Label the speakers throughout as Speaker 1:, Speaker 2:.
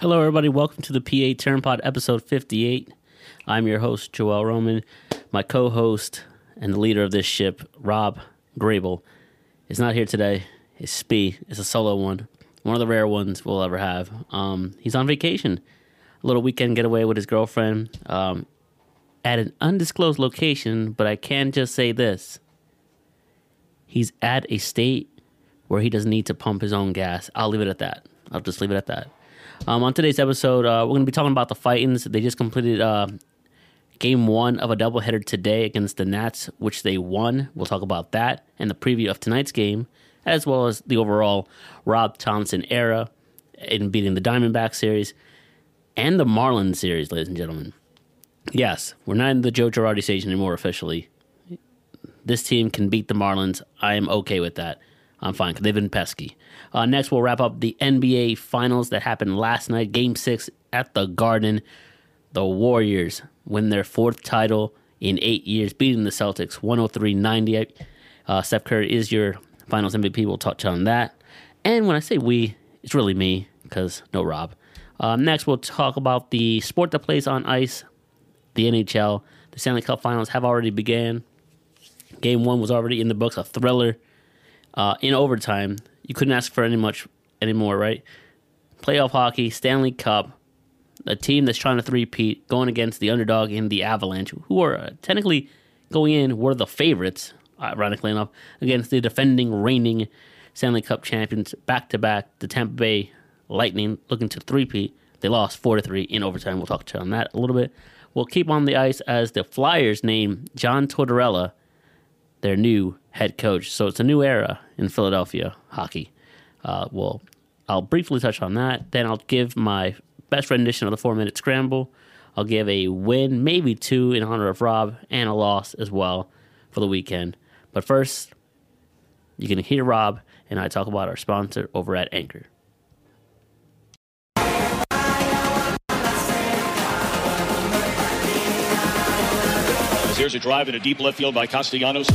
Speaker 1: Hello, everybody. Welcome to the PA Turnpod episode 58. I'm your host, Joel Roman. My co host and the leader of this ship, Rob Grable, is not here today. It's Spee is a solo one, one of the rare ones we'll ever have. Um, he's on vacation, a little weekend getaway with his girlfriend um, at an undisclosed location, but I can just say this he's at a state where he doesn't need to pump his own gas. I'll leave it at that. I'll just leave it at that. Um, on today's episode, uh, we're going to be talking about the Fightins. They just completed uh, game one of a doubleheader today against the Nats, which they won. We'll talk about that and the preview of tonight's game, as well as the overall Rob Thomson era in beating the Diamondback series and the Marlins series, ladies and gentlemen. Yes, we're not in the Joe Girardi stage anymore officially. This team can beat the Marlins. I am okay with that. I'm fine because they've been pesky. Uh, next, we'll wrap up the NBA Finals that happened last night, Game 6 at the Garden. The Warriors win their fourth title in eight years, beating the Celtics 103 98. Uh, Steph Curry is your Finals MVP. We'll touch on that. And when I say we, it's really me because no Rob. Uh, next, we'll talk about the sport that plays on ice, the NHL. The Stanley Cup Finals have already began. Game one was already in the books, a thriller uh, in overtime. You couldn't ask for any much anymore, right? Playoff hockey, Stanley Cup, a team that's trying to three-peat, going against the underdog in the Avalanche, who are uh, technically going in were the favorites, ironically enough, against the defending, reigning Stanley Cup champions back to back, the Tampa Bay Lightning, looking to three-peat. They lost four to three in overtime. We'll talk to on that a little bit. We'll keep on the ice as the Flyers name John Tortorella their new head coach. So it's a new era in Philadelphia hockey. Uh, well, I'll briefly touch on that. Then I'll give my best rendition of the four minute scramble. I'll give a win, maybe two, in honor of Rob, and a loss as well for the weekend. But first, you can hear Rob and I talk about our sponsor over at Anchor.
Speaker 2: Here's a drive in a deep left field by Castellanos.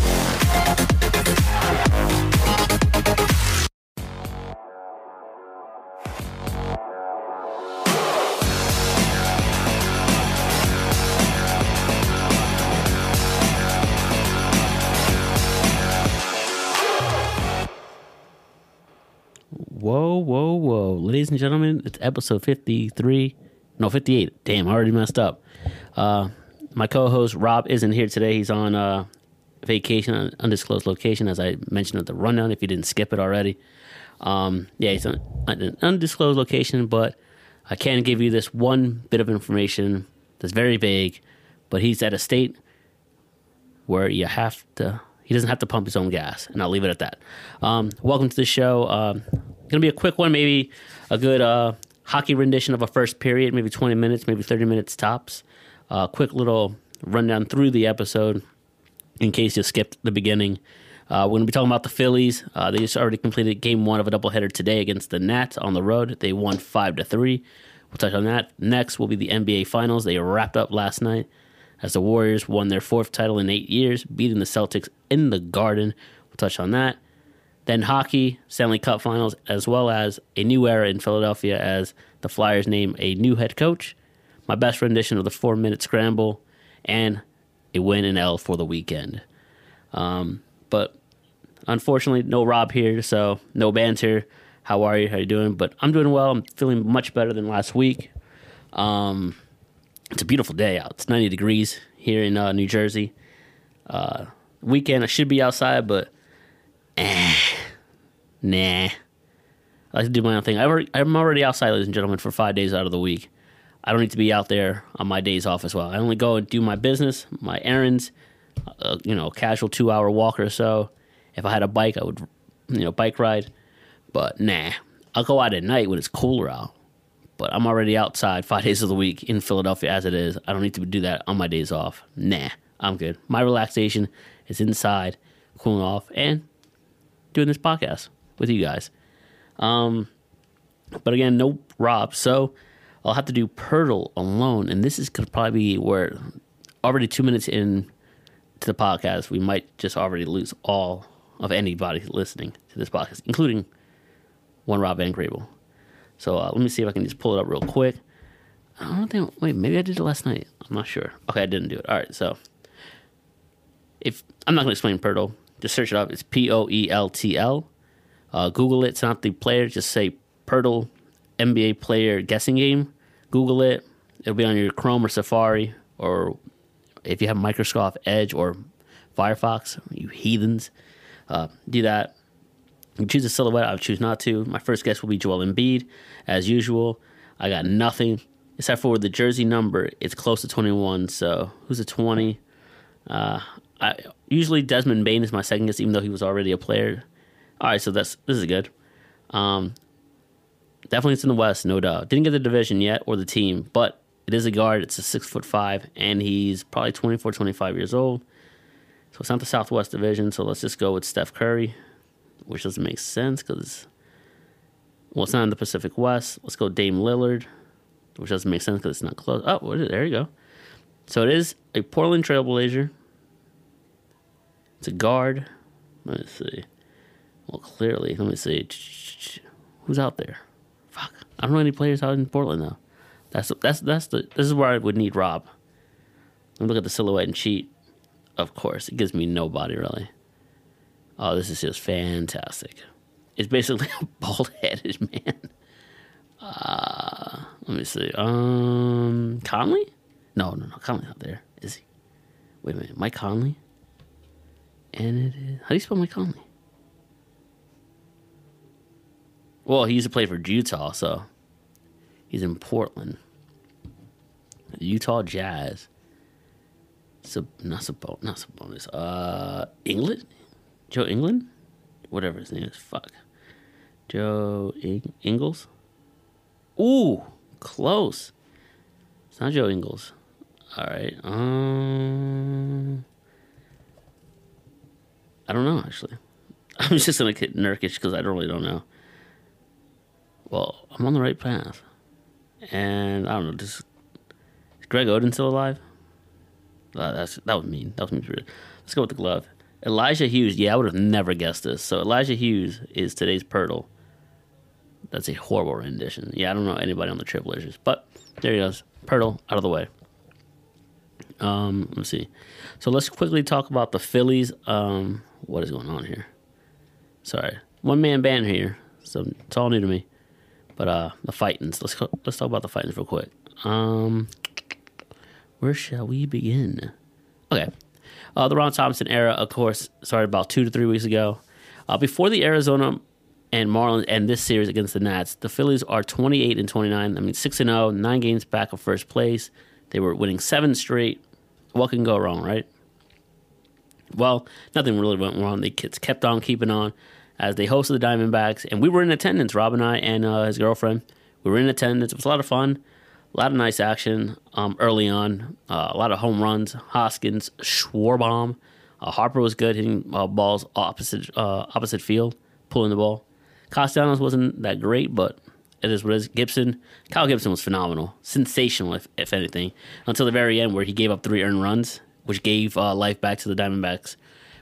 Speaker 1: Whoa, whoa, whoa. Ladies and gentlemen, it's episode 53. No, 58. Damn, I already messed up. Uh, my co-host Rob isn't here today. He's on uh, vacation, on undisclosed location, as I mentioned at the rundown. If you didn't skip it already, um, yeah, he's on an undisclosed location. But I can give you this one bit of information that's very vague. But he's at a state where you have to. He doesn't have to pump his own gas, and I'll leave it at that. Um, welcome to the show. Um, gonna be a quick one, maybe a good uh, hockey rendition of a first period, maybe twenty minutes, maybe thirty minutes tops a uh, quick little rundown through the episode in case you skipped the beginning. Uh, we're going to be talking about the Phillies. Uh, they just already completed game one of a doubleheader today against the Nats on the road. They won 5 to 3. We'll touch on that. Next will be the NBA Finals. They wrapped up last night as the Warriors won their fourth title in eight years, beating the Celtics in the Garden. We'll touch on that. Then hockey, Stanley Cup Finals, as well as a new era in Philadelphia as the Flyers name a new head coach my best rendition of the four minute scramble, and a win and L for the weekend. Um, but unfortunately, no Rob here, so no banter. How are you? How are you doing? But I'm doing well. I'm feeling much better than last week. Um, it's a beautiful day out. It's 90 degrees here in uh, New Jersey. Uh, weekend, I should be outside, but eh, nah. I like to do my own thing. I'm already outside, ladies and gentlemen, for five days out of the week. I don't need to be out there on my days off as well. I only go and do my business, my errands, uh, you know, casual two hour walk or so. If I had a bike, I would, you know, bike ride. But nah, I'll go out at night when it's cooler out. But I'm already outside five days of the week in Philadelphia as it is. I don't need to do that on my days off. Nah, I'm good. My relaxation is inside, cooling off, and doing this podcast with you guys. Um, but again, no Rob. So I'll have to do Poeltl alone, and this is could probably be where already two minutes in to the podcast, we might just already lose all of anybody listening to this podcast, including one Rob Van Grable. So uh, let me see if I can just pull it up real quick. I don't think. Wait, maybe I did it last night. I'm not sure. Okay, I didn't do it. All right, so if I'm not going to explain Poeltl, just search it up. It's P O E L T L. Uh, Google it. It's not the player. Just say Poeltl NBA player guessing game. Google it. It'll be on your Chrome or Safari, or if you have Microsoft Edge or Firefox, you heathens. Uh, do that. You choose a silhouette. I would choose not to. My first guess will be Joel Embiid, as usual. I got nothing except for the jersey number. It's close to 21. So who's a 20? Uh, I usually Desmond Bane is my second guess, even though he was already a player. All right, so that's this is good. Um, definitely it's in the West, no doubt. Didn't get the division yet or the team, but it is a guard. It's a six foot five, and he's probably 24, 25 years old. So it's not the Southwest Division. So let's just go with Steph Curry, which doesn't make sense because well, it's not in the Pacific West. Let's go Dame Lillard, which doesn't make sense because it's not close. Oh, there you go. So it is a Portland Trailblazer. It's a guard. Let me see. Well, clearly, let me see. Who's out there? I don't know any players out in Portland though. That's that's that's the this is where I would need Rob. Let me look at the silhouette and cheat. Of course, it gives me nobody really. Oh, this is just fantastic. It's basically a bald headed man. Uh, let me see. Um, Conley? No, no, no. Conley's not there. Is he? Wait a minute. Mike Conley? And it is. How do you spell Mike Conley? Well, he used to play for Utah, so he's in Portland. Utah Jazz. Sub, not Sabon, not Sabonis. Uh, England, Joe England, whatever his name is. Fuck, Joe In- Ingles. Ooh, close. It's not Joe Ingles. All right. Um, I don't know actually. I'm just gonna get Nurkic because I really don't know. Well, I'm on the right path, and I don't know. Just is Greg Oden still alive? Uh, that's that was mean. That was mean. Let's go with the glove. Elijah Hughes. Yeah, I would have never guessed this. So Elijah Hughes is today's Poeltl. That's a horrible rendition. Yeah, I don't know anybody on the Trailblazers, but there he goes. Poeltl out of the way. Um, let's see. So let's quickly talk about the Phillies. Um, what is going on here? Sorry, one man band here, so it's all new to me. But uh, the Fightins. Let's let's talk about the Fightins real quick. Um, where shall we begin? Okay. Uh, the Ron Thomson era, of course, started about two to three weeks ago. Uh, before the Arizona and Marlins and this series against the Nats, the Phillies are 28 and 29. I mean, 6 and 0, nine games back of first place. They were winning seven straight. What can go wrong, right? Well, nothing really went wrong. The kids kept on keeping on as they hosted the Diamondbacks, and we were in attendance. Rob and I and uh, his girlfriend, we were in attendance. It was a lot of fun a lot of nice action um, early on. Uh, a lot of home runs. Hoskins, Schwarber, uh, Harper was good hitting uh, balls opposite uh, opposite field, pulling the ball. Castellanos wasn't that great, but it is what it is. Gibson, Kyle Gibson was phenomenal, sensational if, if anything, until the very end where he gave up three earned runs, which gave uh, life back to the Diamondbacks,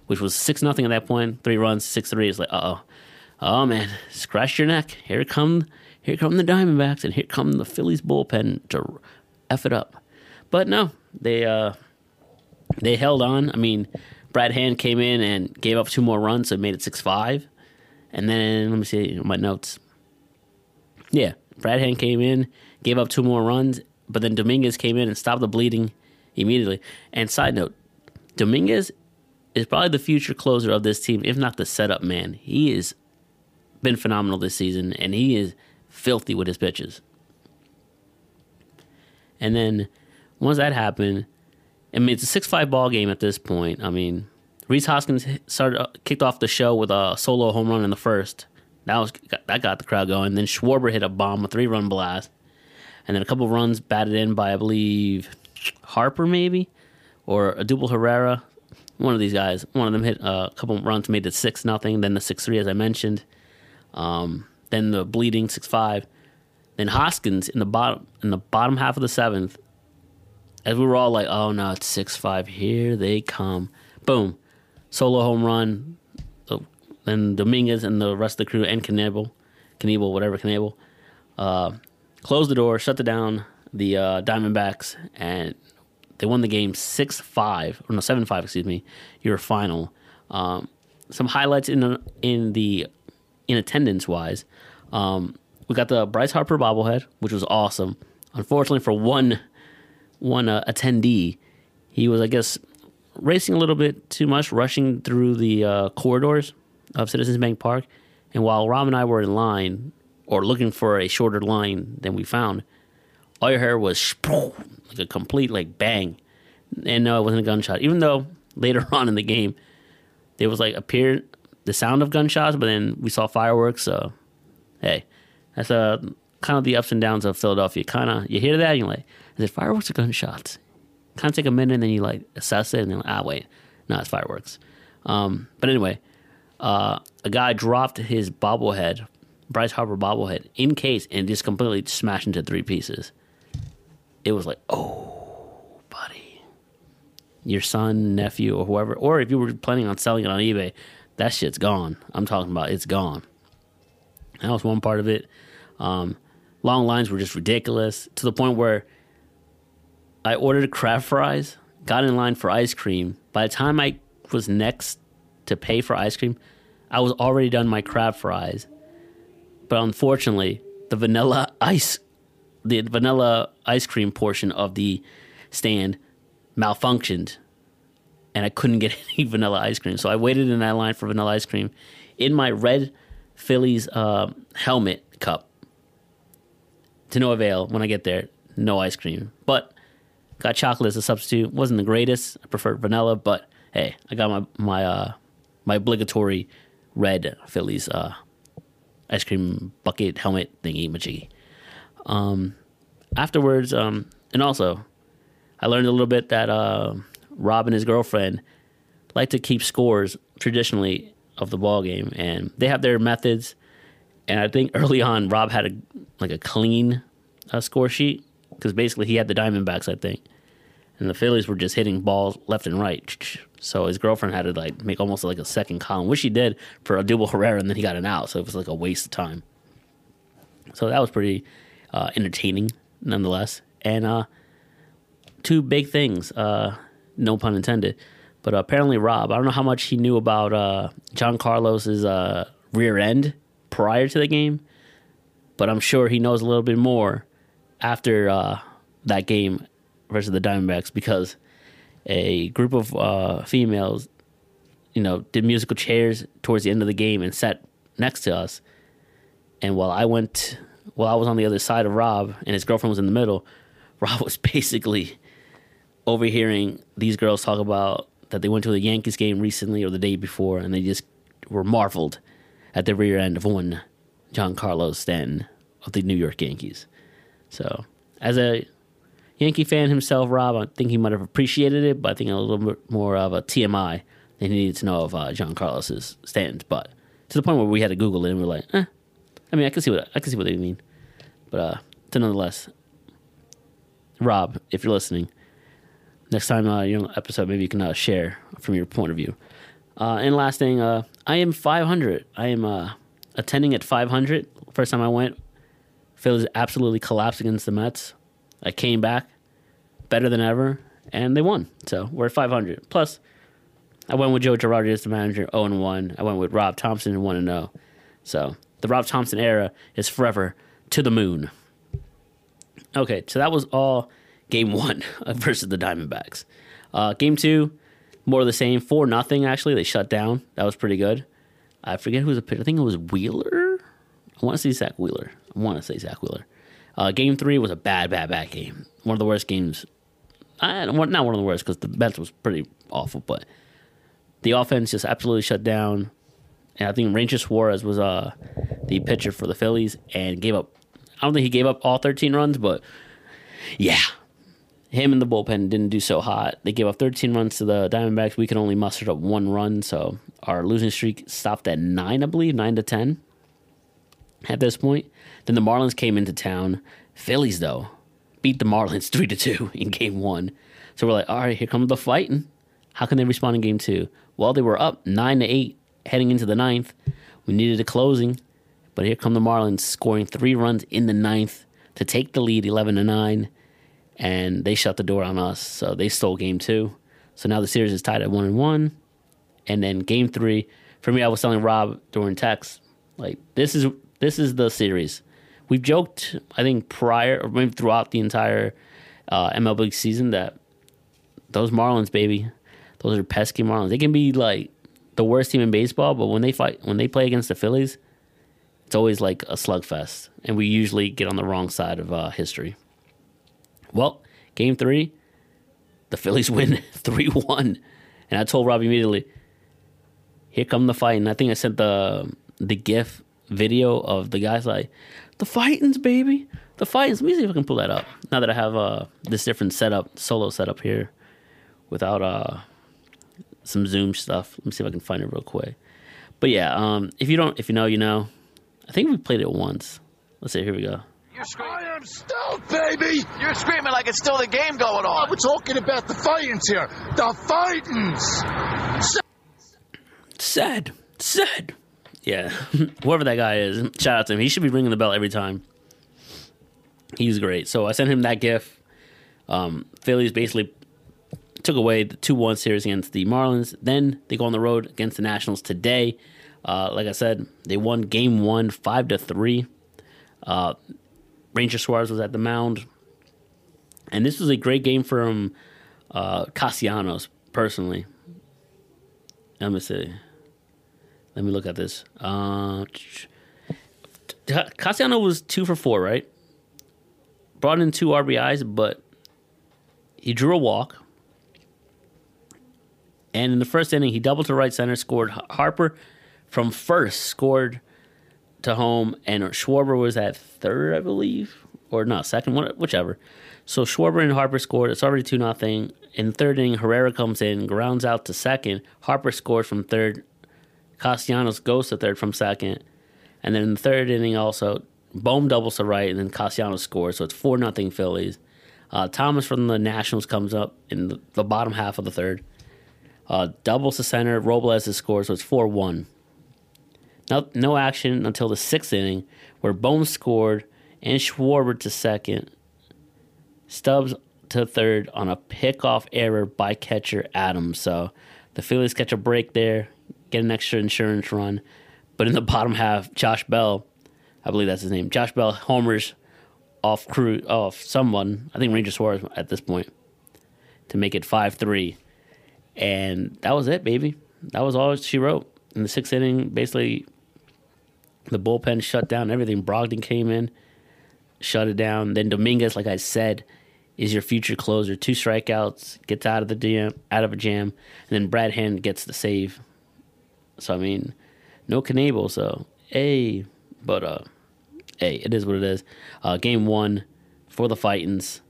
Speaker 1: which was six nothing at that point. Three runs, six three. It's like, uh oh, oh man, scratch your neck. Here come here come the Diamondbacks, and here come the Phillies bullpen to f it up. But no, they uh, they held on. I mean, Brad Hand came in and gave up two more runs, so it made it six five. And then let me see my notes. Yeah, Brad Hand came in, gave up two more runs, but then Dominguez came in and stopped the bleeding immediately. And side note, Dominguez is probably the future closer of this team, if not the setup man. He has been phenomenal this season, and he is filthy with his pitches. And then once that happened, I mean, it's a 6 5 ball game at this point. I mean, Rhys Hoskins started uh, kicked off the show with a solo home run in the first. That was that got the crowd going. Then Schwarber hit a bomb, a three run blast, and then a couple runs batted in by I believe Harper maybe or a double Herrera. One of these guys. One of them hit a couple runs, made it six nothing. Then the six three as I mentioned. Um, then the bleeding six five. Then Hoskins in the bottom in the bottom half of the seventh, as we were all like, "Oh no, it's six five. Here they come!" Boom, solo home run. Then Dominguez and the rest of the crew and Knebel, Knebel, whatever Knebel, uh, closed the door, shut the down the uh, Diamondbacks, and they won the game six five or no seven five, excuse me, your final. Um, some highlights in in the in attendance wise, um, we got the Bryce Harper bobblehead, which was awesome. Unfortunately, for one one uh, attendee, he was I guess racing a little bit too much, rushing through the uh, corridors of Citizens Bank Park. And while Rob and I were in line or looking for a shorter line than we found, all your hair was like a complete like bang. And no, it wasn't a gunshot. Even though later on in the game, there was like appear the sound of gunshots, but then we saw fireworks. So hey, that's uh, kind of the ups and downs of Philadelphia. Kind of you hear that and you're like, is it fireworks or gunshots? Kind of take a minute and then you like assess it and then like, ah wait, no, it's fireworks. Um, but anyway, uh, a guy dropped his bobblehead, Bryce Harper bobblehead, in case and just completely smashed into three pieces. It was like, oh, buddy, your son, nephew, or whoever, or if you were planning on selling it on eBay, that shit's gone. I'm talking about it's gone. That was one part of it. Um, long lines were just ridiculous to the point where I ordered crab fries, got in line for ice cream. By the time I was next to pay for ice cream, I was already done my crab fries. But unfortunately, the vanilla ice, the vanilla ice cream portion of the stand malfunctioned, and I couldn't get any vanilla ice cream. So I waited in that line for vanilla ice cream in my red Phillies uh, helmet cup. To no avail. When I get there, no ice cream. But got chocolate as a substitute. wasn't the greatest. I preferred vanilla, but hey, I got my my uh, my obligatory red Phillies uh, ice cream bucket helmet thingy majiggy. Um, afterwards, um, and also, I learned a little bit that uh, Rob and his girlfriend like to keep scores traditionally of the ball game, and they have their methods. And I think early on, Rob had a like a clean uh, score sheet because basically he had the Diamondbacks, I think, and the Phillies were just hitting balls left and right. So his girlfriend had to like make almost like a second column, which she did for Odubel Herrera, and then he got an out, so it was like a waste of time. So that was pretty uh, entertaining, nonetheless. And uh, two big things, uh, no pun intended, but apparently Rob, I don't know how much he knew about uh, John Carlos's uh, rear end prior to the game, but I'm sure he knows a little bit more after uh, that game versus the Diamondbacks because a group of females, you know, did musical chairs towards the end of the game and sat next to us. And while I went, while I was on the other side of Rob and his girlfriend was in the middle, Rob was basically overhearing these girls talk about that they went to the Yankees game recently or the day before, and they just were marveled at the rear end of one Giancarlo Stanton of the New York Yankees. So, as a Yankee fan himself, Rob, I think he might have appreciated it, but I think a little bit more of a TMI than he needed to know of uh, John Carlos's Stanton's. But to the point where we had to Google it, and we are like, eh. I mean, I can see what I can see what they mean, but uh, nonetheless, Rob, if you're listening, next time uh, you're on the episode, maybe you can uh, share from your point of view. Uh, and last thing, uh, I am 500. I am uh, attending at 500. First time I went, Phillies absolutely collapsed against the Mets. I came back better than ever, and they won. So we're at 500. Plus, I went with Joe Girardi as the manager, 0 and 1. I went with Rob Thomson, 1 and 0. So the Rob Thomson era is forever to the moon. Okay, so that was all game one versus the Diamondbacks. Uh, game two, more of the same, four nothing. Actually, they shut down. That was pretty good. I forget who was a pitcher. I think it was Wheeler. I want to say Zack Wheeler. I want to say Zack Wheeler. Uh, game three was a bad, bad, bad game. One of the worst games. I, not one of the worst because the Mets was pretty awful, but the offense just absolutely shut down. And I think Ranger Suarez was uh, the pitcher for the Phillies and gave up. I don't think he gave up all 13 runs, but yeah, him and the bullpen didn't do so hot. They gave up 13 runs to the Diamondbacks. We could only muster up one run, so our losing streak stopped at nine, I believe, nine to 10 at this point. Then the Marlins came into town. Phillies, though, beat the Marlins 3 to 2 in game one. So we're like, all right, here comes the fighting. How can they respond in game two? Well, they were up 9 to 8 heading into the ninth. We needed a closing. But here come the Marlins scoring three runs in the ninth to take the lead 11 to 9. And they shut the door on us. So they stole game two. So now the series is tied at 1 and 1. And then game three, for me, I was telling Rob during text, like, this is this is the series. We've joked, I think, prior or maybe throughout the entire uh, MLB season that those Marlins, baby, those are pesky Marlins. They can be like the worst team in baseball, but when they fight, when they play against the Phillies, it's always like a slugfest, and we usually get on the wrong side of uh, history. Well, game three, the Phillies win three one, and I told Rob immediately, "Here come the fight." And I think I sent the the GIF video of the guys like the Fightins, baby, the Fightins. Let me see if I can pull that up now that I have uh, this different setup, solo setup here, without uh some Zoom stuff. Let me see if I can find it real quick. But yeah, um, if you don't, if you know, you know. I think we played it once. Let's see. Here we go.
Speaker 3: You're screaming.
Speaker 4: I am stoked, baby!
Speaker 3: You're screaming like it's still the game going on.
Speaker 4: We're talking about the Fightins here. The Fightins!
Speaker 1: Said, said. Yeah, whoever that guy is, shout out to him. He should be ringing the bell every time. He's great. So I sent him that gif. Um, Phillies basically took away the 2 1 series against the Marlins. Then they go on the road against the Nationals today. Uh, like I said, they won game one, 5 to 3. Uh, Ranger Suarez was at the mound. And this was a great game from uh, Castellanos, personally. Let me see. Let me look at this. Uh, Castellano was two for four, right? Brought in two RBIs, but he drew a walk. And in the first inning, he doubled to right center, scored Harper from first, scored to home, and Schwarber was at third, I believe, or not second, whichever. So Schwarber and Harper scored. It's already two nothing. In third inning, Herrera comes in, grounds out to second. Harper scores from third. Castellanos goes to third from second. And then in the third inning, also, Bohm doubles to right, and then Castellanos scores. So it's 4 nothing Phillies. Uh, Thomas from the Nationals comes up in the, the bottom half of the third. Uh, doubles to center. Robles scores, so it's 4 1. No, no action until the sixth inning, where Bohm scored and Schwarber to second. Stubbs to third on a pickoff error by catcher Adams. So the Phillies catch a break there, get an extra insurance run. But in the bottom half, Josh Bell, I believe that's his name, Josh Bell homers off crew off someone, I think Ranger Suarez at this point, to make it five three. And that was it, baby. That was all she wrote. In the sixth inning, basically the bullpen shut down everything. Brogdon came in, shut it down. Then Dominguez, like I said, is your future closer. Two strikeouts, gets out of the jam, out of a jam, and then Brad Hand gets the save. So I mean, no Knebel, so hey, but uh, hey, it is what it is. Uh, game one for the Fightins.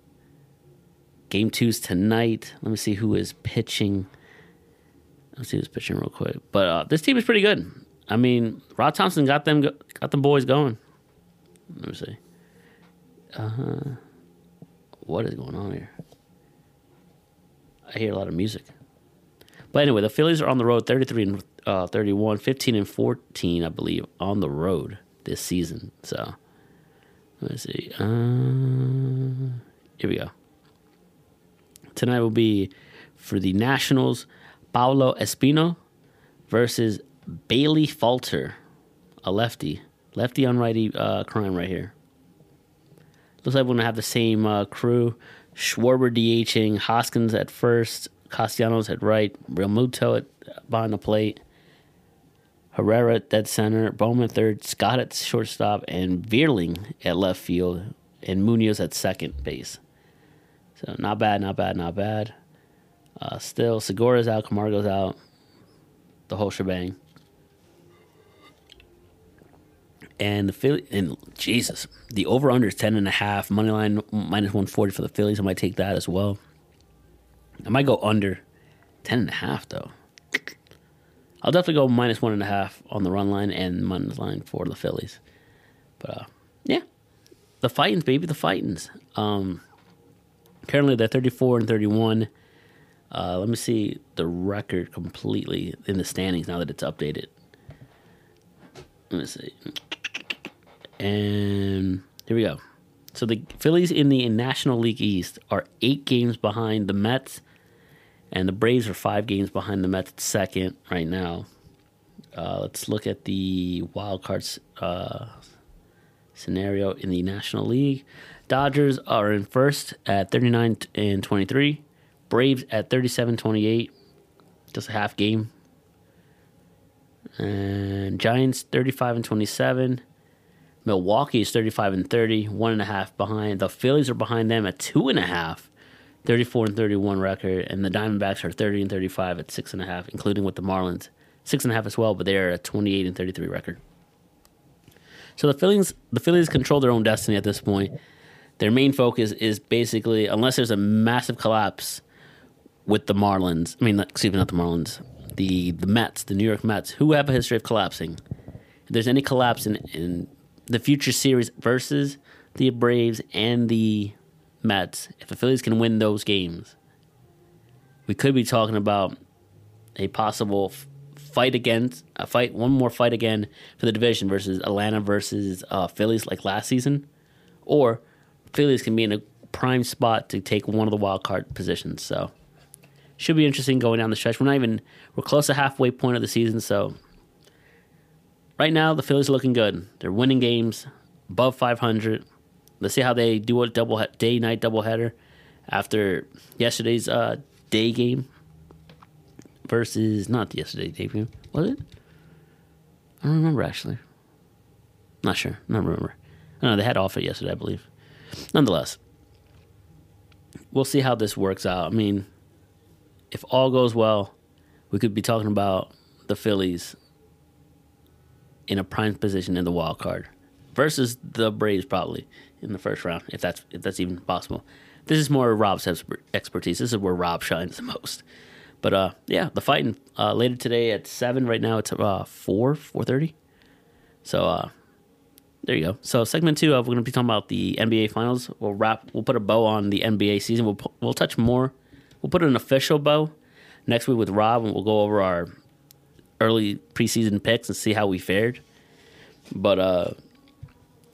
Speaker 1: Game two's tonight. Let me see who is pitching. Let's see who's pitching real quick. But uh, this team is pretty good. I mean, Rod Thomson got them got the boys going. Let me see. Uh huh. What is going on here? I hear a lot of music. But anyway, the Phillies are on the road 33 and uh, 31, 15 and 14, I believe, on the road this season. So, let's see. Uh, here we go. Tonight will be for the Nationals, Paolo Espino versus Bailey Falter, a lefty. Lefty on righty uh, crime right here. Looks like we're to have the same uh, crew. Schwarber DHing, Hoskins at first, Castellanos at right, Realmuto at behind the plate, Herrera at dead center, Bowman third, Stott at shortstop, and Vierling at left field, and Munoz at second base. So not bad, not bad, not bad. Uh, still, Segura's out, Camargo's out, the whole shebang. And the Philly and Jesus, the over under is ten and a half. Money line minus one forty for the Phillies. I might take that as well. I might go under ten and a half though. I'll definitely go minus one and a half on the run line and money line for the Phillies. But uh, yeah, the Fightins, baby, the Fightins. Um, currently they're thirty four and thirty one. Uh, let me see the record completely in the standings now that it's updated. Let me see. And here we go. So the Phillies in the National League East are eight games behind the Mets, and the Braves are five games behind the Mets second right now. Uh, let's look at the wild cards uh, scenario in the National League. Dodgers are in first at 39 and 23. Braves at 37 28. Just a half game. And Giants 35 and 27. Milwaukee is 35 and 30, one and a half behind. The Phillies are behind them at two and a half, 34 and 31 record. And the Diamondbacks are 30 and 35 at six and a half, including with the Marlins. Six and a half as well, but they're at 28 and 33 record. So the Phillies, the Phillies control their own destiny at this point. Their main focus is basically, unless there's a massive collapse with the Marlins. I mean, excuse me, not the Marlins. The the Mets, the New York Mets, who have a history of collapsing. If there's any collapse in, in the future series versus the Braves and the Mets, if the Phillies can win those games, we could be talking about a possible fight against a fight, one more fight again for the division versus Atlanta versus uh, Phillies like last season, or Phillies can be in a prime spot to take one of the wild card positions. So should be interesting going down the stretch. We're not even we're close to halfway point of the season, so right now the Phillies are looking good. They're winning games above 500. Let's see how they do a double day night doubleheader after yesterday's uh, day game versus not yesterday's day game. Was it? I don't remember actually. Not sure. Not remember. I don't know they had off it yesterday, I believe. Nonetheless, we'll see how this works out. I mean, if all goes well, we could be talking about the Phillies in a prime position in the wild card versus the Braves probably in the first round, if that's if that's even possible. This is more Rob's expertise. This is where Rob shines the most. But uh, yeah, the fighting uh, later today at seven. Right now it's uh, four four thirty. So uh, there you go. So segment two, uh, we're going to be talking about the NBA Finals. We'll wrap. We'll put a bow on the NBA season. We'll we'll touch more. We'll put an official bow next week with Rob, and we'll go over our early preseason picks and see how we fared. But uh,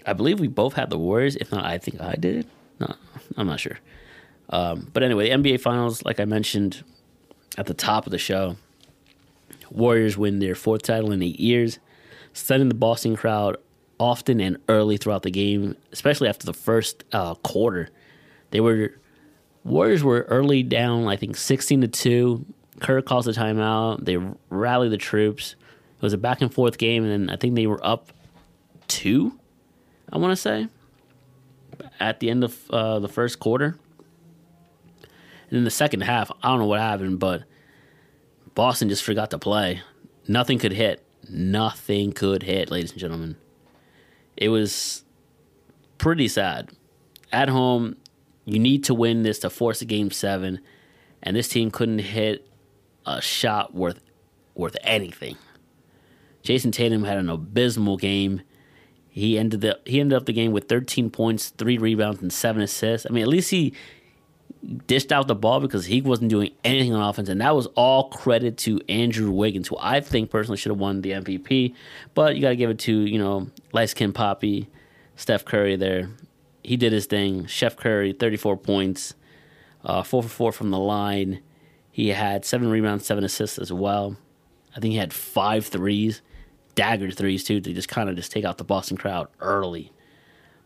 Speaker 1: I believe we both had the Warriors. If not, I think I did. No, I'm not sure. Um, but anyway, NBA Finals, like I mentioned at the top of the show, Warriors win their fourth title in eight years, sending the Boston crowd often and early throughout the game, especially after the first uh, quarter. They were Warriors were early down, I think sixteen to two. Kerr calls a timeout. They rally the troops. It was a back and forth game, and I think they were up two. I want to say at the end of uh, the first quarter. And in the second half, I don't know what happened, but Boston just forgot to play. Nothing could hit. Nothing could hit, ladies and gentlemen. It was pretty sad. At home, you need to win this to force a game seven, and this team couldn't hit a shot worth worth anything. Jayson Tatum had an abysmal game. He ended the he ended up the game with 13 points, three rebounds, and seven assists. I mean, at least he dished out the ball because he wasn't doing anything on offense, and that was all credit to Andrew Wiggins, who I think personally should have won the MVP. But you got to give it to you know light skin Poppy, Steph Curry there. He did his thing. Chef Curry, 34 points, uh, four for four from the line. He had seven rebounds, seven assists as well. I think he had five threes, dagger threes too, to just kind of just take out the Boston crowd early.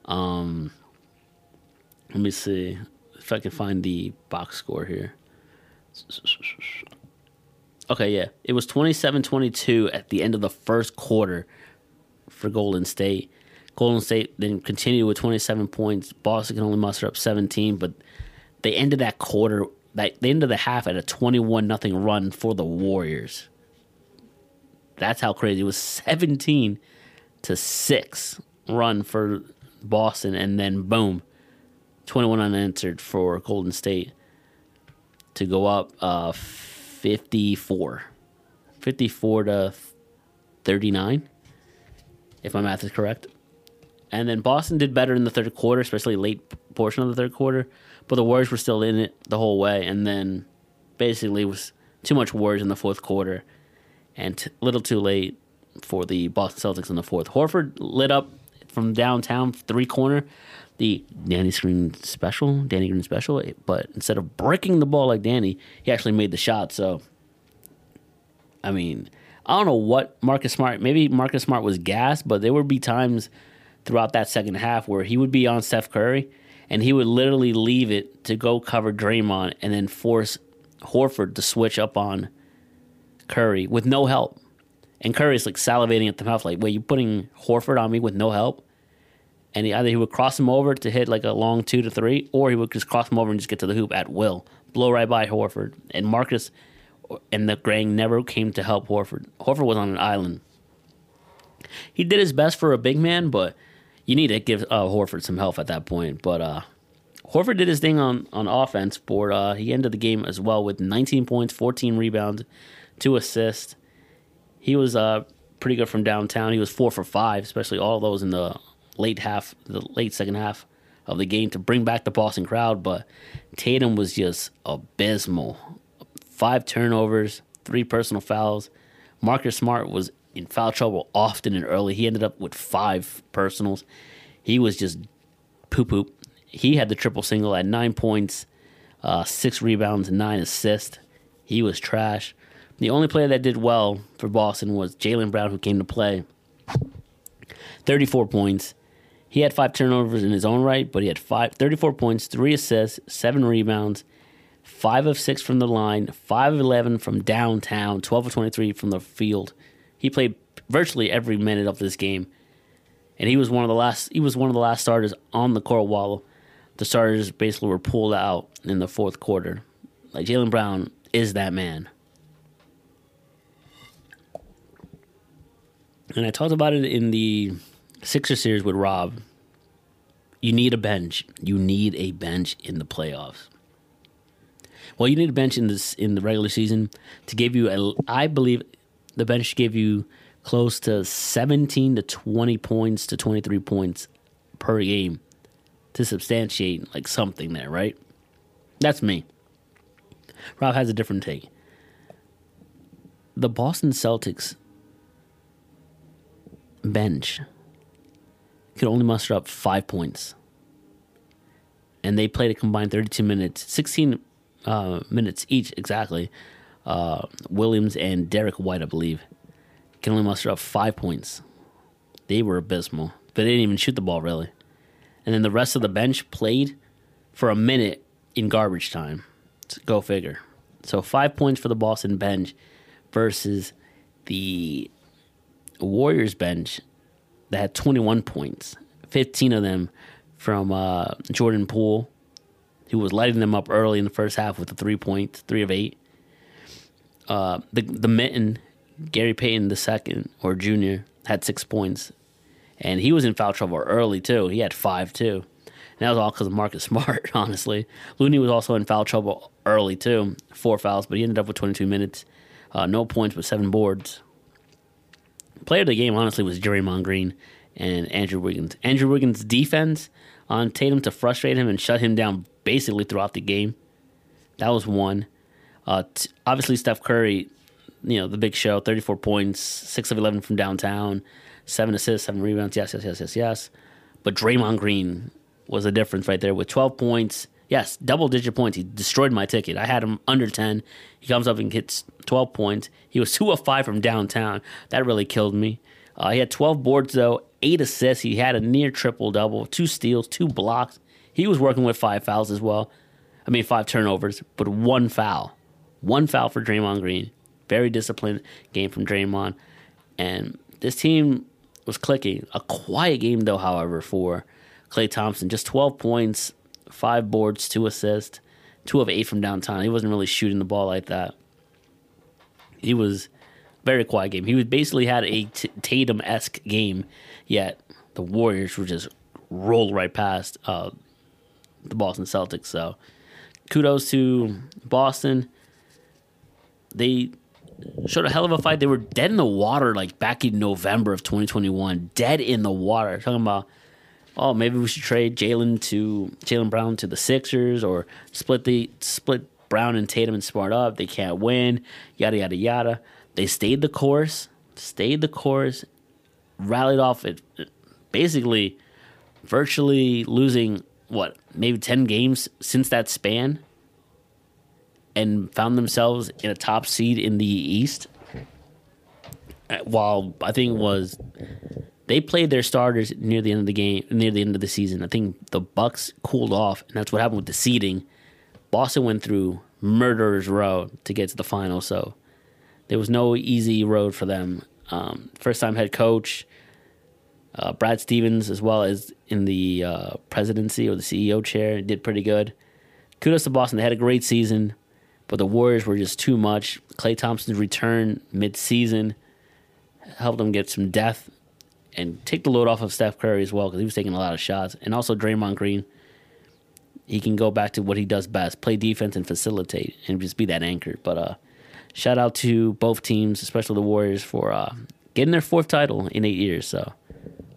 Speaker 1: Um, let me see if I can find the box score here. Okay, yeah. It was 27-22 at the end of the first quarter for Golden State. Golden State then continued with 27 points. Boston can only muster up 17, but they ended that quarter, that the end of the half at a 21 nothing run for the Warriors. That's how crazy. It was 17 to 6 run for Boston and then boom, 21 unanswered for Golden State to go up uh, 54. 54 to 39, if my math is correct. And then Boston did better in the third quarter, especially late portion of the third quarter. But the Warriors were still in it the whole way. And then basically was too much Warriors in the fourth quarter and a t- little too late for the Boston Celtics in the fourth. Horford lit up from downtown three corner, the Danny Green special, Danny Green special. But instead of breaking the ball like Danny, he actually made the shot. So, I mean, I don't know what Marcus Smart. Maybe Marcus Smart was gassed, but there would be times throughout that second half where he would be on Steph Curry and he would literally leave it to go cover Draymond and then force Horford to switch up on Curry with no help. And Curry's like salivating at the mouth, like, wait, you putting Horford on me with no help? And he, either he would cross him over to hit like a long two to three, or he would just cross him over and just get to the hoop at will, blow right by Horford. And Marcus and the gang never came to help Horford. Horford was on an island. He did his best for a big man, but you need to give uh, Horford some help at that point. But uh, Horford did his thing on, on offense, but uh, he ended the game as well with 19 points, 14 rebounds, two assists. He was uh, pretty good from downtown. He was four for five, especially all those in the late half, the late second half of the game to bring back the Boston crowd. But Tatum was just abysmal. Five turnovers, three personal fouls. Marcus Smart was in foul trouble often and early. He ended up with five personals. He was just poop poop. He had the triple single at nine points, uh, six rebounds, nine assists. He was trash. The only player that did well for Boston was Jaylen Brown, who came to play. 34 points. He had five turnovers in his own right, but he had five, 34 points, three assists, seven rebounds, five of six from the line, five of 11 from downtown, 12 of 23 from the field. He played virtually every minute of this game, and he was one of the last. He was one of the last starters on the court while the starters basically were pulled out in the fourth quarter. Like Jaylen Brown is that man. And I talked about it in the Sixer series with Rob. You need a bench. You need a bench in the playoffs. Well, you need a bench in this in the regular season to give you a. I believe the bench gave you close to 17 to 20 points to 23 points per game to substantiate like something there, right? That's me. Rob has a different take. The Boston Celtics bench could only muster up five points. And they played a combined 32 minutes, 16 uh, minutes each exactly. Uh, Williams and Derrick White, I believe, can only muster up five points. They were abysmal, they didn't even shoot the ball really. And then the rest of the bench played for a minute in garbage time. Go figure. So five points for the Boston bench versus the Warriors bench that had 21 points, 15 of them from uh, Jordan Poole, who was lighting them up early in the first half with a three point, three of eight. Uh, the the mitten, Gary Payton the second or junior had six points, and he was in foul trouble early too. He had five too. And that was all because of Marcus Smart, honestly. Looney was also in foul trouble early too, four fouls, but he ended up with 22 minutes, uh, no points, but seven boards. Player of the game, honestly, was Draymond Green and Andrew Wiggins. Andrew Wiggins' defense on Tatum to frustrate him and shut him down basically throughout the game. That was one. Uh, t- obviously, Steph Curry, you know, the big show, 34 points, 6 of 11 from downtown, 7 assists, 7 rebounds. Yes, yes, yes, yes, yes. But Draymond Green was the difference right there with 12 points. Yes, double digit points. He destroyed my ticket. I had him under 10. He comes up and gets 12 points. He was 2 of 5 from downtown. That really killed me. Uh, he had 12 boards, though, 8 assists. He had a near triple double, 2 steals, 2 blocks. He was working with 5 fouls as well. I mean, 5 turnovers, but 1 foul. One foul for Draymond Green. Very disciplined game from Draymond. And this team was clicking. A quiet game, though, however, for Klay Thompson. Just 12 points, five boards, two assists, two of eight from downtown. He wasn't really shooting the ball like that. He was very quiet game. He was basically had a t- Tatum esque game, yet the Warriors were just rolled right past uh, the Boston Celtics. So kudos to Boston. They showed a hell of a fight. They were dead in the water like back in November of 2021. Dead in the water. Talking about oh maybe we should trade Jaylen to Jaylen Brown to the Sixers or split the split Brown and Tatum and Smart up. They can't win. Yada yada yada. They stayed the course. Stayed the course. Rallied off it. basically virtually losing what maybe 10 games since that span and found themselves in a top seed in the east. Uh, while i think it was they played their starters near the end of the game near the end of the season. I think the bucks cooled off and that's what happened with the seeding. Boston went through murderer's row to get to the final so there was no easy road for them. Um, first time head coach uh, Brad Stevens, as well as in the uh, presidency or the CEO chair, did pretty good. Kudos to Boston. They had a great season, but the Warriors were just too much. Klay Thompson's return mid-season helped them get some depth and take the load off of Steph Curry as well because he was taking a lot of shots. And also Draymond Green, he can go back to what he does best: play defense and facilitate, and just be that anchor. But uh, shout out to both teams, especially the Warriors, for uh, getting their fourth title in eight years. So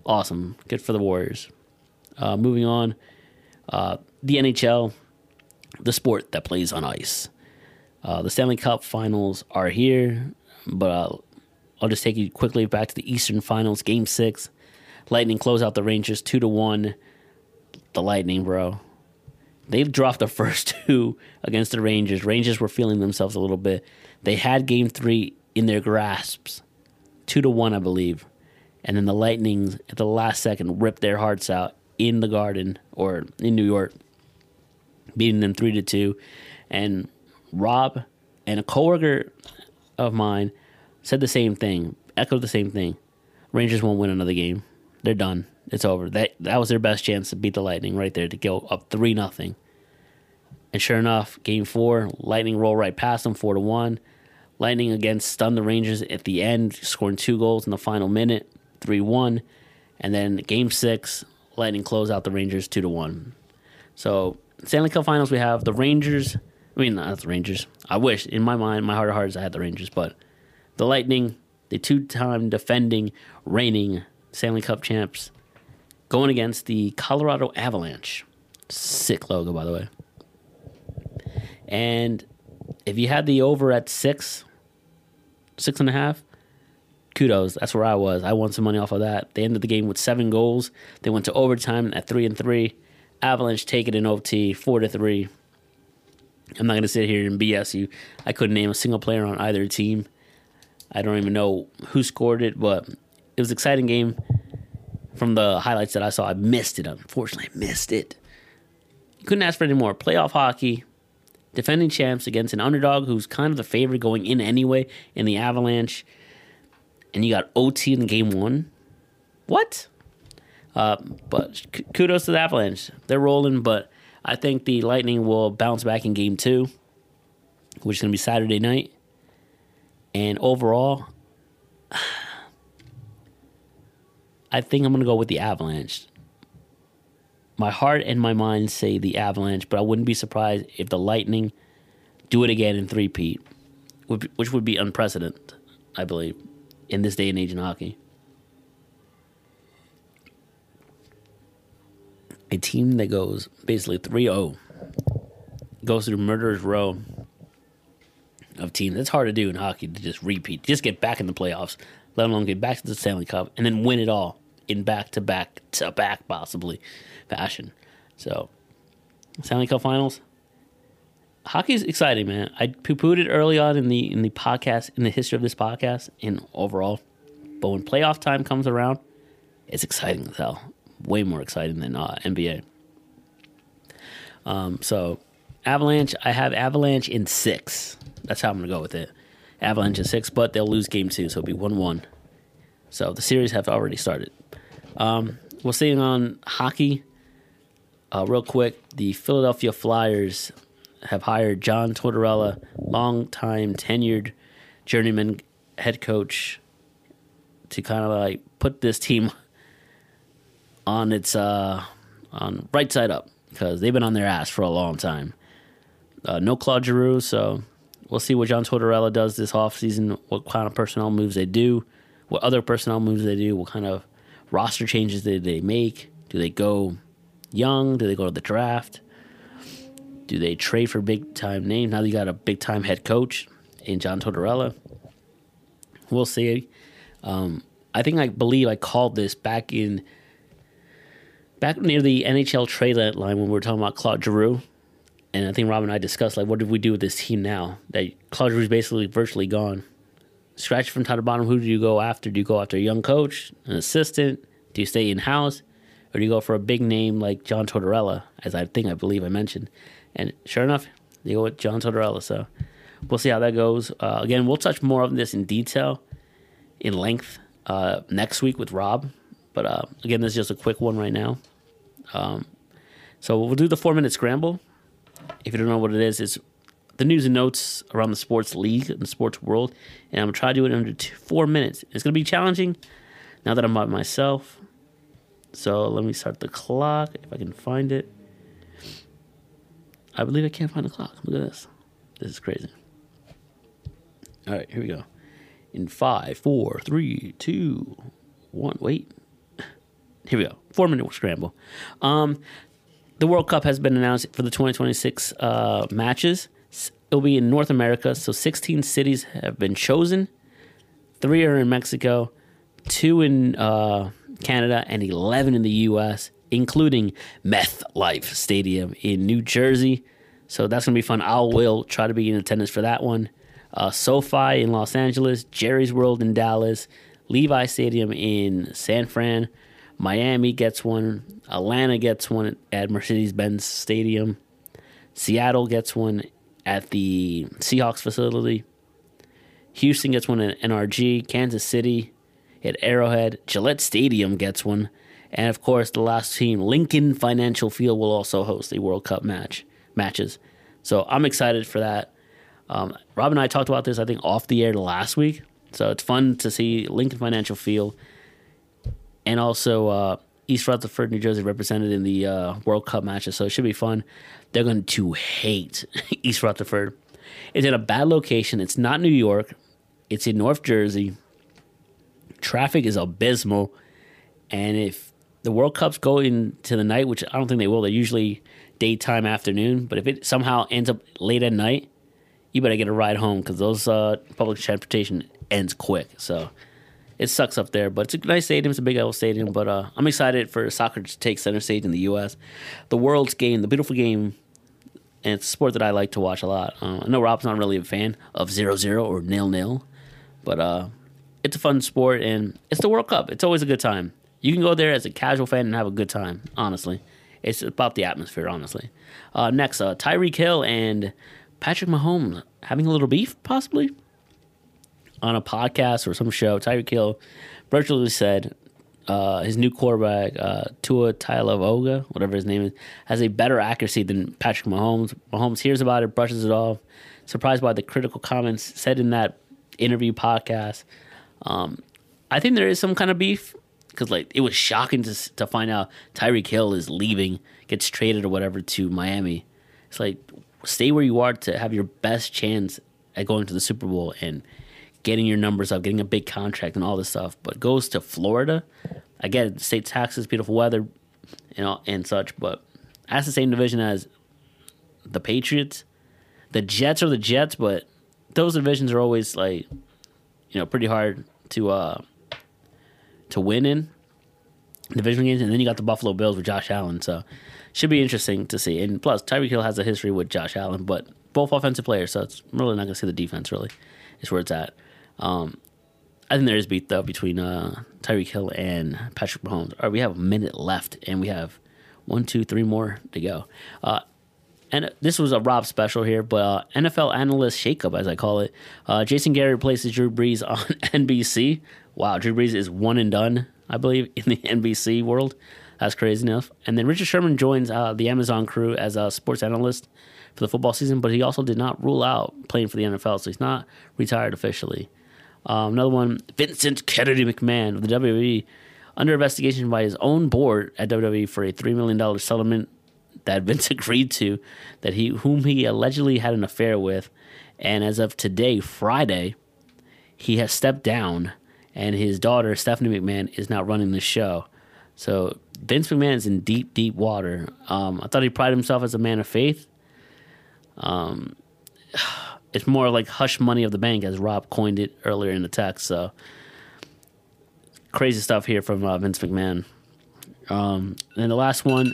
Speaker 1: awesome. Good for the Warriors. Uh, moving on, uh, the NHL, the sport that plays on ice. Uh, the Stanley Cup finals are here, but uh, I'll just take you quickly back to the Eastern Finals, Game Six. Lightning close out the Rangers two to one. The Lightning, bro. They've dropped the first two against the Rangers. Rangers were feeling themselves a little bit. They had Game Three in their grasps, two to one, I believe and then the Lightning at the last second ripped their hearts out in the Garden or in New York, beating them three to two. And Rob and a coworker of mine said the same thing, echoed the same thing. Rangers won't win another game. They're done. It's over. That that was their best chance to beat the Lightning right there to go up three nothing. And sure enough, game four, Lightning roll right past them, four to one. Lightning again stunned the Rangers at the end, scoring two goals in the final minute. 3 1. And then game six, Lightning close out the Rangers 2 to 1. So, Stanley Cup finals, we have the Rangers. I mean, not the Rangers. I wish, in my mind, my heart of hearts, I had the Rangers, but the Lightning, the two time defending, reigning Stanley Cup champs, going against the Colorado Avalanche. Sick logo, by the way. And if you had the over at six, six and a half, kudos. That's where I was. I won some money off of that. They ended the game with seven goals. They went to overtime at three and three. Avalanche take it in OT, four to three. I'm not gonna sit here and BS you. I couldn't name a single player on either team. I don't even know who scored it, but it was an exciting game. From the highlights that I saw, I missed it. Unfortunately, I missed it. Couldn't ask for any more. Playoff hockey, defending champs against an underdog who's kind of the favorite going in anyway in the Avalanche and you got OT in game one. What? Uh, but kudos to the Avalanche. They're rolling, but I think the Lightning will bounce back in game two, which is going to be Saturday night. And overall, I think I'm going to go with the Avalanche. My heart and my mind say the Avalanche, but I wouldn't be surprised if the Lightning do it again in three-peat, which would be unprecedented, I believe in this day and age in hockey. A team that goes basically 3 0 goes through murderer's row of teams. It's hard to do in hockey to just repeat, just get back in the playoffs, let alone get back to the Stanley Cup and then win it all in back to back to back, possibly fashion. So, Stanley Cup finals, hockey's exciting, man. I poo pooed it early on in the in the podcast in the history of this podcast and overall, but when playoff time comes around, it's exciting as hell. Way more exciting than uh, NBA. Um, so Avalanche, I have Avalanche in six. That's how I'm gonna go with it. Avalanche in six, but they'll lose game two, so it'll be one one. So the series have already started. Um, we'll see on hockey. Uh, real quick, the Philadelphia Flyers have hired John Tortorella, long-time tenured journeyman head coach, to kind of like put this team on its uh, on right side up because they've been on their ass for a long time. Uh, no Claude Giroux, so we'll see what John Tortorella does this offseason, what kind of personnel moves they do, what other personnel moves they do, what kind of roster changes they, they make. Do they go young? Do they go to the draft? Do they trade for big time names? Now you got a big time head coach in John Tortorella. We'll see. Um, I think I believe I called this back in back near the NHL trade line when we were talking about Claude Giroux, and I think Rob and I discussed like what did we do with this team now that Claude Giroux is basically virtually gone. Scratch from top to bottom. Who do you go after? Do you go after a young coach, an assistant? Do you stay in house, or do you go for a big name like John Tortorella, as I think I believe I mentioned? And sure enough, they go with John Tortorella. So we'll see how that goes. Uh, again, we'll touch more of this in detail, in length, uh, next week with Rob. But uh, again, this is just a quick one right now. Um, so we'll do the four minute scramble. If you don't know what it is, it's the news and notes around the sports league and the sports world. And I'm going to try to do it under two, four minutes. It's going to be challenging now that I'm by myself. So let me start the clock if I can find it. I believe I can't find the clock. Look at this. This is crazy. All right, here we go. In five, four, three, two, one. Wait. Here we go. Four minute scramble. Um, the World Cup has been announced for the 2026 uh, matches. It'll be in North America, so 16 cities have been chosen. Three are in Mexico, two in uh, Canada, and 11 in the U.S., including Meth Life Stadium in New Jersey. So that's gonna be fun. I will try to be in attendance for that one. Uh, SoFi in Los Angeles, Jerry's World in Dallas, Levi Stadium in San Fran, Miami gets one, Atlanta gets one at Mercedes Benz Stadium, Seattle gets one at the Seahawks facility, Houston gets one at NRG, Kansas City at Arrowhead, Gillette Stadium gets one, and of course the last team, Lincoln Financial Field, will also host a World Cup match matches. So I'm excited for that. Um, Rob and I talked about this, I think, off the air last week. So it's fun to see Lincoln Financial Field and also uh, East Rutherford, New Jersey, represented in the uh, World Cup matches. So it should be fun. They're going to hate East Rutherford. It's in a bad location. It's not New York. It's in North Jersey. Traffic is abysmal, and if the World Cups go into the night, which I don't think they will, they're usually daytime, afternoon. But if it somehow ends up late at night, you better get a ride home because those uh, public transportation ends quick. So it sucks up there, but it's a nice stadium. It's a big old stadium. But uh, I'm excited for soccer to take center stage in the U.S. The world's game, the beautiful game, and it's a sport that I like to watch a lot. Uh, I know Rob's not really a fan of zero zero or nil nil, but uh, it's a fun sport and it's the World Cup. It's always a good time. You can go there as a casual fan and have a good time. Honestly, it's about the atmosphere. Honestly, uh, next, uh, Tyreek Hill and Patrick Mahomes having a little beef, possibly on a podcast or some show. Tyreek Hill virtually said uh, his new quarterback, uh, Tua Tagovailoa, whatever his name is, has a better accuracy than Patrick Mahomes. Mahomes hears about it, brushes it off. Surprised by the critical comments said in that interview podcast. Um, I think there is some kind of beef because like it was shocking to to find out Tyreek Hill is leaving, gets traded or whatever to Miami. It's like stay where you are to have your best chance at going to the Super Bowl and getting your numbers up, getting a big contract and all this stuff. But goes to Florida. I get it, state taxes, beautiful weather, you know, and such. But that's the same division as the Patriots. The Jets are the Jets, but those divisions are always like, you know, pretty hard to uh to win in division games. And then you got the Buffalo Bills with Josh Allen, so should be interesting to see. And plus, Tyreek Hill has a history with Josh Allen, but both offensive players, so it's really not going to see the defense. Really, is where it's at. Um, I think there is beat though between uh, Tyreek Hill and Patrick Mahomes. All right, we have a minute left, and we have one, two, three more to go. Uh, and this was a Rob special here, but uh, NFL analyst shakeup, as I call it. Uh, Jason Garrett replaces Drew Brees on NBC. Wow, Drew Brees is one and done, I believe, in the NBC world. That's crazy enough. And then Richard Sherman joins uh, the Amazon crew as a sports analyst for the football season, but he also did not rule out playing for the NFL, so he's not retired officially. Um, another one, Vincent Kennedy McMahon of the WWE, under investigation by his own board at WWE for a three million dollar settlement that Vince agreed to, that he whom he allegedly had an affair with, and as of today, Friday, he has stepped down, and his daughter Stephanie McMahon is now running the show. So Vince McMahon is in deep, deep water. Um, I thought he prided himself as a man of faith. Um, it's more like hush money of the bank, as Rob coined it earlier in the text. So crazy stuff here from uh, Vince McMahon. Um, and the last one,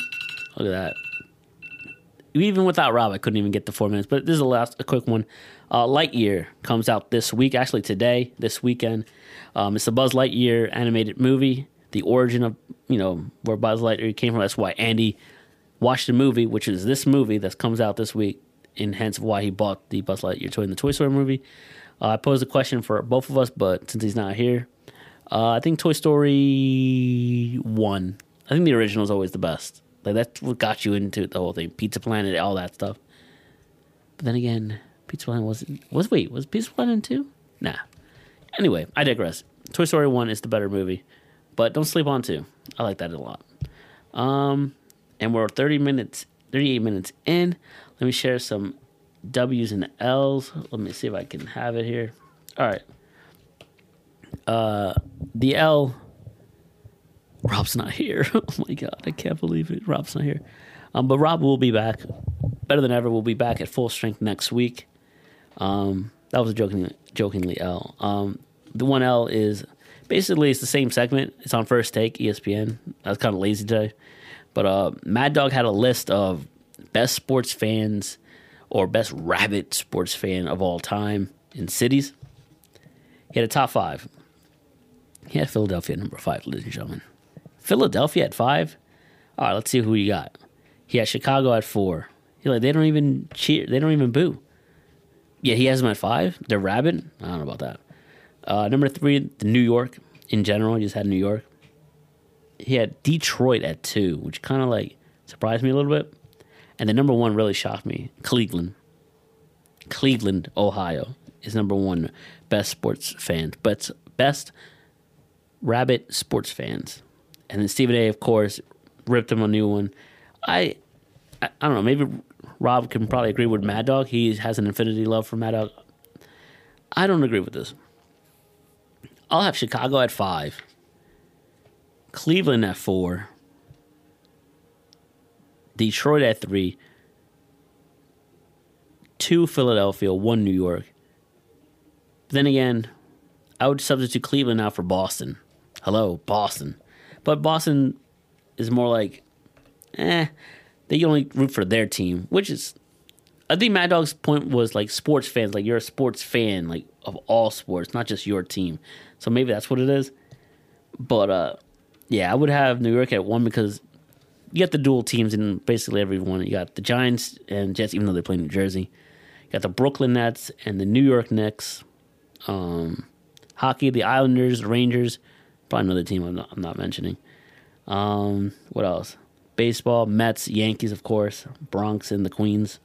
Speaker 1: look at that. Even without Rob, I couldn't even get the four minutes. But this is the last, a quick one. Uh, Lightyear comes out this week, actually today, this weekend. Um, it's the Buzz Lightyear animated movie, the origin of you know where Buzz Lightyear came from. That's why Andy watched the movie, which is this movie that comes out this week, and hence why he bought the Buzz Lightyear toy in the Toy Story movie. Uh, I posed a question for both of us, but since he's not here, uh, I think Toy Story one. I think the original is always the best. Like that's what got you into the whole thing, Pizza Planet, all that stuff. But then again, Pizza Planet was was wait was Pizza Planet two? Nah. Anyway, I digress. Toy Story one is the better movie, but don't sleep on two. I like that a lot. Um, and we're thirty minutes, thirty eight minutes in. Let me share some W's and L's. Let me see if I can have it here. All right. Uh, the L. Rob's not here. oh my god, I can't believe it. Rob's not here. Um, but Rob will be back, better than ever. We'll be back at full strength next week. Um, that was a jokingly, jokingly L. Um, the one L is basically it's the same segment. It's on First Take, ESPN. I was kind of lazy today, but uh, Mad Dog had a list of best sports fans or best rabbit sports fan of all time in cities. He had a top five. He had Philadelphia number five, ladies and gentlemen. Philadelphia at five. All right, let's see who you got. He had Chicago at four. Like, they don't even cheer. They don't even boo. Yeah, he has them at five. They're rabid. I don't know about that. Uh, number three, New York in general. He just had New York. He had Detroit at two, which kind of like surprised me a little bit. And the number one really shocked me. Cleveland. Cleveland, Ohio is number one best sports fans, but best rabbit sports fans. And then Stephen A. of course ripped him a new one. I, I, I don't know. Maybe Rob can probably agree with Mad Dog. He has an infinity love for Mad Dog. I don't agree with this. I'll have Chicago at five, Cleveland at four, Detroit at three, two Philadelphia, one New York. But then again, I would substitute Cleveland out for Boston. Hello, Boston. But Boston is more like, eh, they only root for their team, which is, I think Mad Dog's point was like sports fans, like you're a sports fan, like of all sports, not just your team. So maybe that's what it is. But uh, yeah, I would have New York at one because you got the dual teams in basically everyone. You got the Giants and Jets, even though they play New Jersey. You got the Brooklyn Nets and the New York Knicks. Um, hockey, the Islanders, the Rangers. Probably another team I'm not, I'm not mentioning. Um, what else? Baseball, Mets, Yankees, of course, Bronx, and the Queens.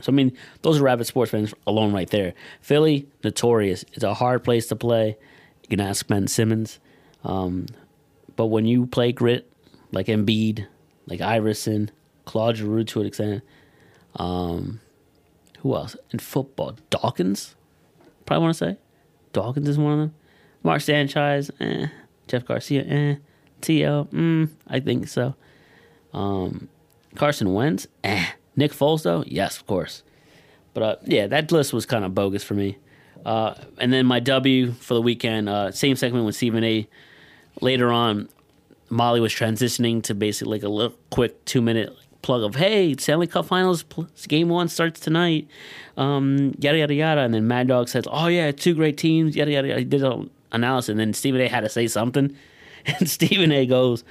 Speaker 1: So I mean, those are rabid sports fans alone right there. Philly, notorious. It's a hard place to play. You can ask Ben Simmons. Um, but when you play grit, like Embiid, like Iverson, Claude Giroux to an extent, um, who else in football? Dawkins, probably want to say. Dawkins is one of them. Mark Sanchez, eh. Jeff Garcia, eh. TL, mm, I think so. Um, Carson Wentz, eh. Nick Foles, though, yes, of course. But uh, yeah, that list was kind of bogus for me. Uh, and then my W for the weekend, uh, same segment with Stephen A. Later on, Molly was transitioning to basically like a little quick two minute plug of hey, Stanley Cup Finals game one starts tonight, um, yada yada yada, and then Mad Dog says, oh yeah, two great teams, yada yada. yada. He did an analysis, and then Stephen A. had to say something, and Stephen A. goes,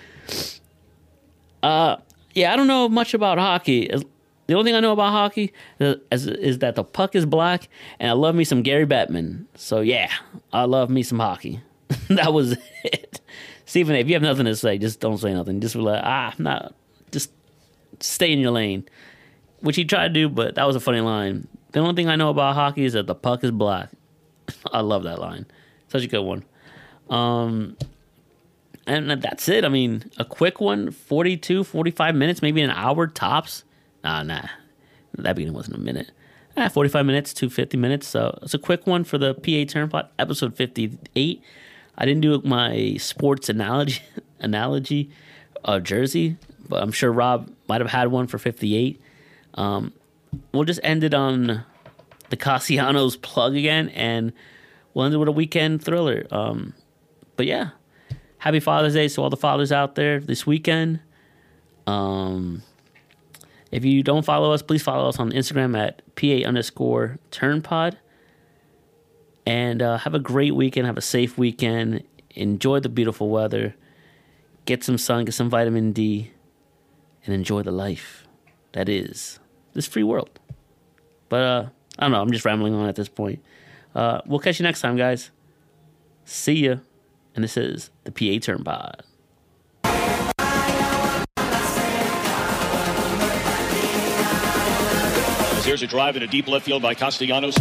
Speaker 1: uh, yeah, I don't know much about hockey. The only thing I know about hockey is, is that the puck is black, and I love me some Gary Bettman. So yeah, I love me some hockey. that was it. Stephen, if you have nothing to say, just don't say nothing. Just be like, ah, not just stay in your lane, which he tried to do, but that was a funny line. The only thing I know about hockey is that the puck is black. I love that line. Such a good one. Um, and that's it. I mean, a quick one 42, 45 minutes, maybe an hour tops. Nah, nah. That beginning wasn't a minute. Ah, 45 minutes to 50 minutes. So it's a quick one for the PA Turnpod, episode 58. I didn't do my sports analogy analogy uh, jersey, but I'm sure Rob might have had one for 58. Um, we'll just end it on the Cassianos plug again, and we'll end it with a weekend thriller. Um, but yeah, happy Father's Day to all the fathers out there this weekend. Um, if you don't follow us, please follow us on Instagram at pa underscore turnpod. And uh, have a great weekend. Have a safe weekend. Enjoy the beautiful weather. Get some sun. Get some vitamin D. And enjoy the life that is this free world. But uh, I don't know. I'm just rambling on at this point. Uh, we'll catch you next time, guys. See ya. And this is the PA Turn.
Speaker 2: Here's a drive in a deep left field by Castellanos.